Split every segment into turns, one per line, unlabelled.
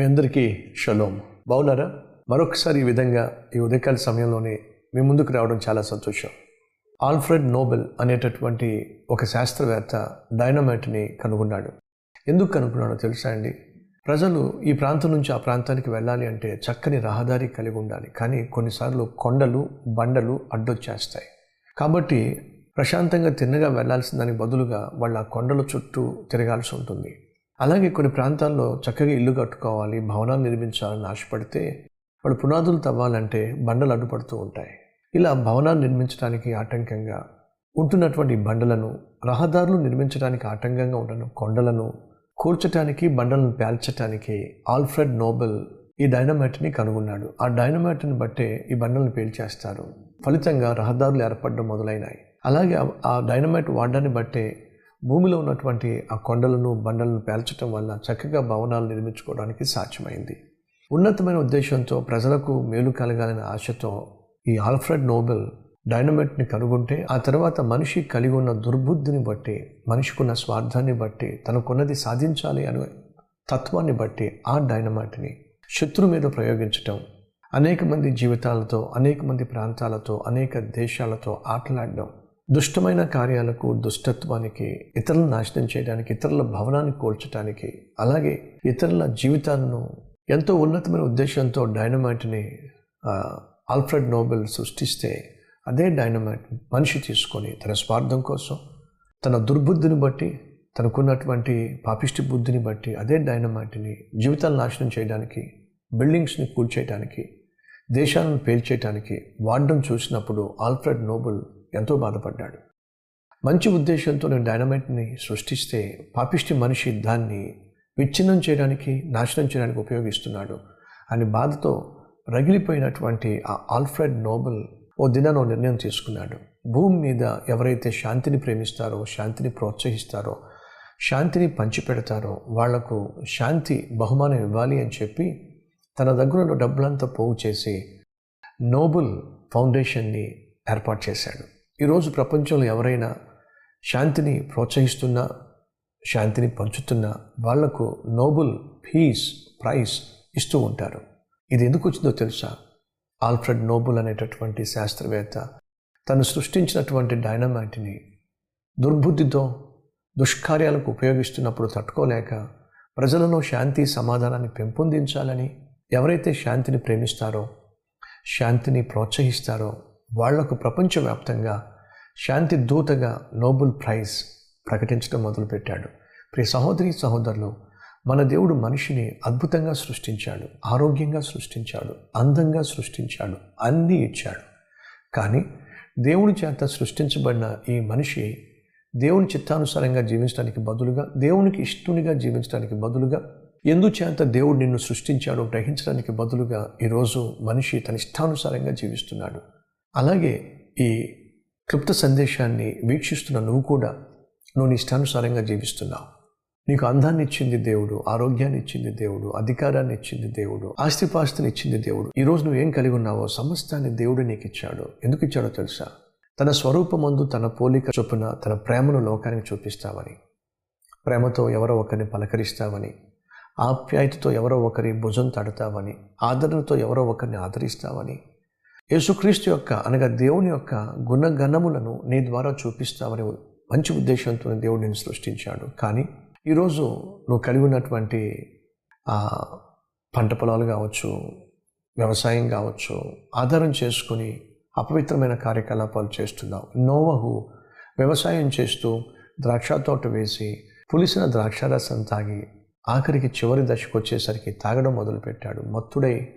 మీ అందరికీ షలోం. బాగున్నారా మరొకసారి ఈ విధంగా ఈ ఉదయకాల సమయంలోనే మీ ముందుకు రావడం చాలా సంతోషం. ఆల్ఫ్రెడ్ నోబెల్ అనేటటువంటి ఒక శాస్త్రవేత్త డైనమైట్ని కనుగొన్నాడు. ఎందుకు కనుగొన్నాడో తెలుసా అండి? ప్రజలు ఈ ప్రాంతం నుంచి ఆ ప్రాంతానికి వెళ్ళాలి అంటే చక్కని రహదారి కలిగి ఉండాలి. కానీ కొన్నిసార్లు కొండలు బండలు అడ్డొచ్చేస్తాయి. కాబట్టి ప్రశాంతంగా తిన్నగా వెళ్ళాల్సిన దానికి బదులుగా వాళ్ళ కొండల చుట్టూ తిరగాల్సి ఉంటుంది. అలాగే కొన్ని ప్రాంతాల్లో చక్కగా ఇల్లు కట్టుకోవాలి భవనాలు నిర్మించాలని ఆశపడితే వాళ్ళు పునాదులు తవ్వాలంటే బండలు అడ్డుపడుతూ ఉంటాయి. ఇలా భవనాలు నిర్మించడానికి ఆటంకంగా ఉంటున్నటువంటి బండలను రహదారులు నిర్మించడానికి ఆటంకంగా ఉన్న కొండలను కూర్చటానికి బండలను పేల్చటానికి ఆల్ఫ్రెడ్ నోబెల్ ఈ డైనమైట్ని కనుగొన్నాడు. ఆ డైనమైట్ని బట్టే ఈ బండలను పేల్చేస్తారు. ఫలితంగా రహదారులు ఏర్పడడం మొదలైనాయి. అలాగే ఆ- ఆ డైనమైట్ వాడడాన్ని బట్టే భూమిలో ఉన్నటువంటి ఆ కొండలను బండలను పేల్చడం వల్ల చక్కగా భవనాలు నిర్మించుకోవడానికి సాధ్యమైంది. ఉన్నతమైన ఉద్దేశంతో ప్రజలకు మేలు కలగాలనే ఆశతో ఈ ఆల్ఫ్రెడ్ నోబెల్ డైనమైట్ని కనుగొంటే ఆ తర్వాత మనిషి కలిగి ఉన్న దుర్బుద్ధిని బట్టి మనిషికున్న స్వార్థాన్ని బట్టి తనకున్నది సాధించాలి అనే తత్వాన్ని బట్టి ఆ డైనమైట్ని శత్రు మీద ప్రయోగించటం అనేక మంది జీవితాలతో అనేక మంది ప్రాంతాలతో అనేక దేశాలతో ఆటలాడడం దుష్టమైన కార్యాలకు దుష్టత్వానికి ఇతరులను నాశనం చేయడానికి ఇతరుల భవనాన్ని కూల్చడానికి అలాగే ఇతరుల జీవితాలను ఎంతో ఉన్నతమైన ఉద్దేశంతో డైనమైట్ని ఆల్ఫ్రెడ్ నోబెల్ సృష్టిస్తే అదే డైనమైట్ మనిషి తీసుకొని తన స్వార్థం కోసం తన దుర్బుద్ధిని బట్టి తనకున్నటువంటి పాపిష్టి బుద్ధిని బట్టి అదే డైనమైట్ని జీవితాలను నాశనం చేయడానికి బిల్డింగ్స్ని కూల్చేయడానికి దేశాలను పేల్చేయటానికి వాడడం చూసినప్పుడు ఆల్ఫ్రెడ్ నోబెల్ ఎంతో బాధపడ్డాడు. మంచి ఉద్దేశంతో నేను డైనమైట్ని సృష్టిస్తే పాపిష్టి మనిషి దాన్ని విచ్ఛిన్నం చేయడానికి నాశనం చేయడానికి ఉపయోగిస్తున్నాడు అని బాధతో రగిలిపోయినటువంటి ఆ ఆల్ఫ్రెడ్ నోబెల్ ఓ దినానో నిర్ణయం తీసుకున్నాడు. భూమి మీద ఎవరైతే శాంతిని ప్రేమిస్తారో శాంతిని ప్రోత్సహిస్తారో శాంతిని పంచిపెడతారో వాళ్ళకు శాంతి బహుమానం ఇవ్వాలి అని చెప్పి తన దగ్గర ఉన్న డబ్బులంతా పోగు చేసి నోబుల్ ఫౌండేషన్ని ఏర్పాటు చేశాడు. ఈరోజు ప్రపంచంలో ఎవరైనా శాంతిని ప్రోత్సహిస్తున్నా శాంతిని పంచుతున్నా వాళ్ళకు నోబెల్ పీస్ ప్రైజ్ ఇస్తూ ఉంటారు. ఇది ఎందుకు వచ్చిందో తెలుసా? ఆల్ఫ్రెడ్ నోబుల్ అనేటటువంటి శాస్త్రవేత్త తను సృష్టించినటువంటి డైనమైట్ని దుర్బుద్ధితో దుష్కార్యాలకు ఉపయోగిస్తున్నప్పుడు తట్టుకోలేక ప్రజలలో శాంతి సమాధానాన్ని పెంపొందించాలని ఎవరైతే శాంతిని ప్రేమిస్తారో శాంతిని ప్రోత్సహిస్తారో వాళ్ళకు ప్రపంచవ్యాప్తంగా శాంతి దూతగా నోబెల్ ప్రైజ్ ప్రకటించడం మొదలుపెట్టాడు. ప్రియ సహోదరి సహోదరులు మన దేవుడు మనిషిని అద్భుతంగా సృష్టించాడు ఆరోగ్యంగా సృష్టించాడు అందంగా సృష్టించాడు అన్నీ ఇచ్చాడు. కానీ దేవుని చేత సృష్టించబడిన ఈ మనిషి దేవుని చిత్తానుసారంగా జీవించడానికి బదులుగా దేవునికి ఇష్టునిగా జీవించడానికి బదులుగా ఎందుచేత దేవుడు నిన్ను సృష్టించాడో గ్రహించడానికి బదులుగా ఈరోజు మనిషి తన ఇష్టానుసారంగా జీవిస్తున్నాడు. అలాగే ఈ క్లుప్త సందేశాన్ని వీక్షిస్తున్న నువ్వు కూడా నువ్వు నీ ఇష్టానుసారంగా జీవిస్తున్నావు. నీకు అందాన్ని ఇచ్చింది దేవుడు ఆరోగ్యాన్ని ఇచ్చింది దేవుడు అధికారాన్ని ఇచ్చింది దేవుడు ఆస్తిపాస్తుని ఇచ్చింది దేవుడు. ఈరోజు నువ్వు ఏం కలిగి ఉన్నావో సమస్తాన్ని దేవుడు నీకు ఇచ్చాడు. ఎందుకు ఇచ్చాడో తెలుసా? తన స్వరూపమందు తన పోలిక చొప్పున తన ప్రేమను లోకానికి చూపిస్తావని ప్రేమతో ఎవరో ఒకరిని పలకరిస్తావని ఆప్యాయతతో ఎవరో ఒకరి భుజం తడతావని ఆదరణతో ఎవరో ఒకరిని ఆదరిస్తావని యేసుక్రీస్తు యొక్క అనగా దేవుని యొక్క గుణగణములను నీ ద్వారా చూపిస్తామని మంచి ఉద్దేశంతో దేవుడు నేను సృష్టించాడు. కానీ ఈరోజు నువ్వు కలిగి ఉన్నటువంటి పంట పొలాలు కావచ్చు వ్యవసాయం కావచ్చు ఆధారం చేసుకుని అపవిత్రమైన కార్యకలాపాలు చేస్తున్నావు. నోవహు వ్యవసాయం చేస్తూ ద్రాక్ష తోట వేసి పులిసిన ద్రాక్షారసం తాగి ఆఖరికి చివరి దశకు వచ్చేసరికి తాగడం మొదలుపెట్టాడు. మత్తుడై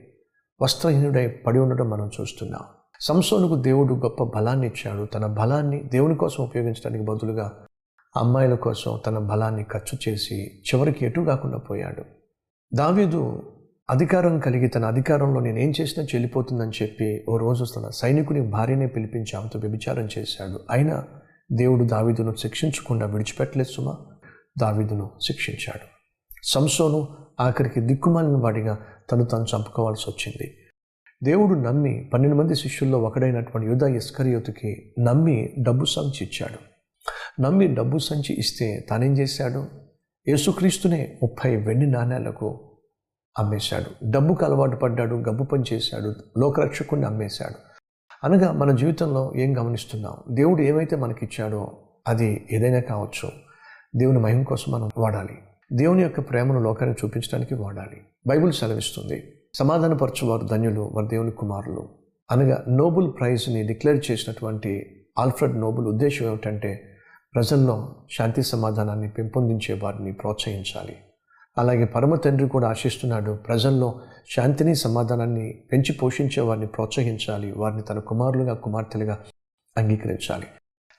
వస్త్రహీనుడై పడి ఉండడం మనం చూస్తున్నాం. సంసోనుకు దేవుడు గొప్ప బలాన్ని ఇచ్చాడు. తన బలాన్ని దేవుని కోసం ఉపయోగించడానికి బదులుగా అమ్మాయిల కోసం తన బలాన్ని ఖర్చు చేసి చివరికి ఎటు కాకుండా పోయాడు. దావీదు అధికారం కలిగి తన అధికారంలో నేను ఏం చేసినా చెల్లిపోతుందని చెప్పి ఓ రోజు తన సైనికుని భార్యనే పిలిపించి ఆమెతో వ్యభిచారం చేశాడు. అయినా దేవుడు దావీదును శిక్షించకుండా విడిచిపెట్టలేదు సుమా. దావీదును శిక్షించాడు. సంసోను ఆఖరికి దిక్కుమాలిన వాడిగా తను తను చంపుకోవాల్సి వచ్చింది. దేవుడు నమ్మి పన్నెండు మంది శిష్యుల్లో ఒకడైనటువంటి యుధ ఇస్కరియోతుకి నమ్మి డబ్బు సంచి ఇచ్చాడు. నమ్మి డబ్బు సంచి ఇస్తే తానేం చేశాడు? యేసుక్రీస్తునే ముప్పై వెండి నాణేలకు అమ్మేశాడు. డబ్బుకు అలవాటు పడ్డాడు గబ్బు పని చేశాడు లోకరక్షకుని అమ్మేశాడు. అనగా మన జీవితంలో ఏం గమనిస్తున్నాం? దేవుడు ఏమైతే మనకిచ్చాడో అది ఏదైనా కావచ్చు. దేవుని మహిమ కోసం మనం వాడాలి. దేవుని యొక్క ప్రేమను లోకాన్ని చూపించడానికి వాడాలి. బైబిల్ సెలవిస్తుంది సమాధానపరచువారు ధన్యులు వారి దేవుని కుమారులు. అనగా నోబుల్ ప్రైజ్ని డిక్లేర్ చేసినటువంటి ఆల్ఫ్రెడ్ నోబుల్ ఉద్దేశం ఏమిటంటే ప్రజల్లో శాంతి సమాధానాన్ని పెంపొందించే వారిని ప్రోత్సహించాలి. అలాగే పరమ తండ్రి కూడా ఆశిస్తున్నాడు ప్రజల్లో శాంతిని సమాధానాన్ని పెంచి పోషించే వారిని ప్రోత్సహించాలి. వారిని తన కుమారులుగా కుమార్తెలుగా అంగీకరించాలి.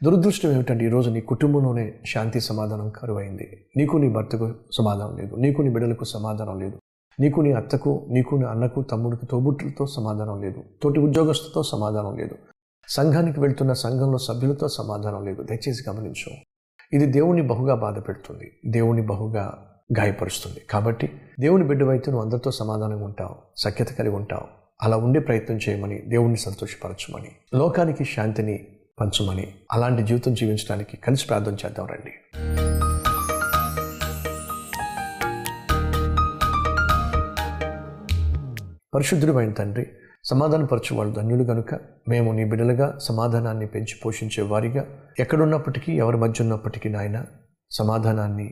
దురదృష్టం ఏమిటంటే ఈరోజు నీ కుటుంబంలోనే శాంతి సమాధానం కరువైంది. నీకు నీ భర్తకు సమాధానం లేదు. నీకు నీ బిడ్డలకు సమాధానం లేదు. నీకు నీ అత్తకు నీకు నీ అన్నకు తమ్ముడికి తోబుట్టులతో సమాధానం లేదు. తోటి ఉద్యోగస్తుతో సమాధానం లేదు. సంఘానికి వెళ్తున్న సంఘంలో సభ్యులతో సమాధానం లేదు. దయచేసి గమనించు. ఇది దేవుని బహుగా బాధ పెడుతుంది. దేవుని బహుగా గాయపరుస్తుంది. కాబట్టి దేవుని బిడ్డవైతే నువ్వు అందరితో సమాధానంగా ఉంటావు. సఖ్యత కలిగి ఉంటావు. అలా ఉండే ప్రయత్నం చేయమని దేవుణ్ణి సంతోషపరచమని లోకానికి శాంతిని పంచమని అలాంటి జీవితం జీవించడానికి కలిసి ప్రార్థన చేద్దాం రండి. పరిశుద్ధుడమైన తండ్రి సమాధానపరచు వాళ్ళు ధన్యులు కనుక మేము నీ బిడ్డలుగా సమాధానాన్ని పెంచి పోషించే వారిగా ఎక్కడున్నప్పటికీ ఎవరి మధ్య ఉన్నప్పటికీ నాయన సమాధానాన్ని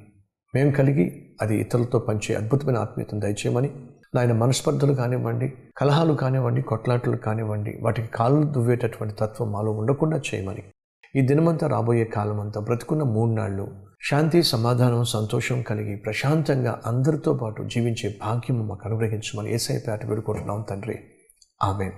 మేము కలిగి అది ఇతరులతో పంచే అద్భుతమైన ఆత్మీయతను దయచేయమని నాయన మనస్పర్ధలు కానివ్వండి కలహాలు కానివ్వండి కొట్లాటలు కానివ్వండి వాటికి కాళ్ళు దువ్వేటటువంటి తత్వం మాలో ఉండకుండా చేయమని. ఈ దినమంతా రాబోయే కాలం అంతా బ్రతుకున్న మూడు నాళ్ళు శాంతి సమాధానం సంతోషం కలిగి ప్రశాంతంగా అందరితో పాటు జీవించే భాగ్యం మాకు అనుగ్రహించమని ఏసై పేట వేడుకుంటున్నాం తండ్రి. ఆమె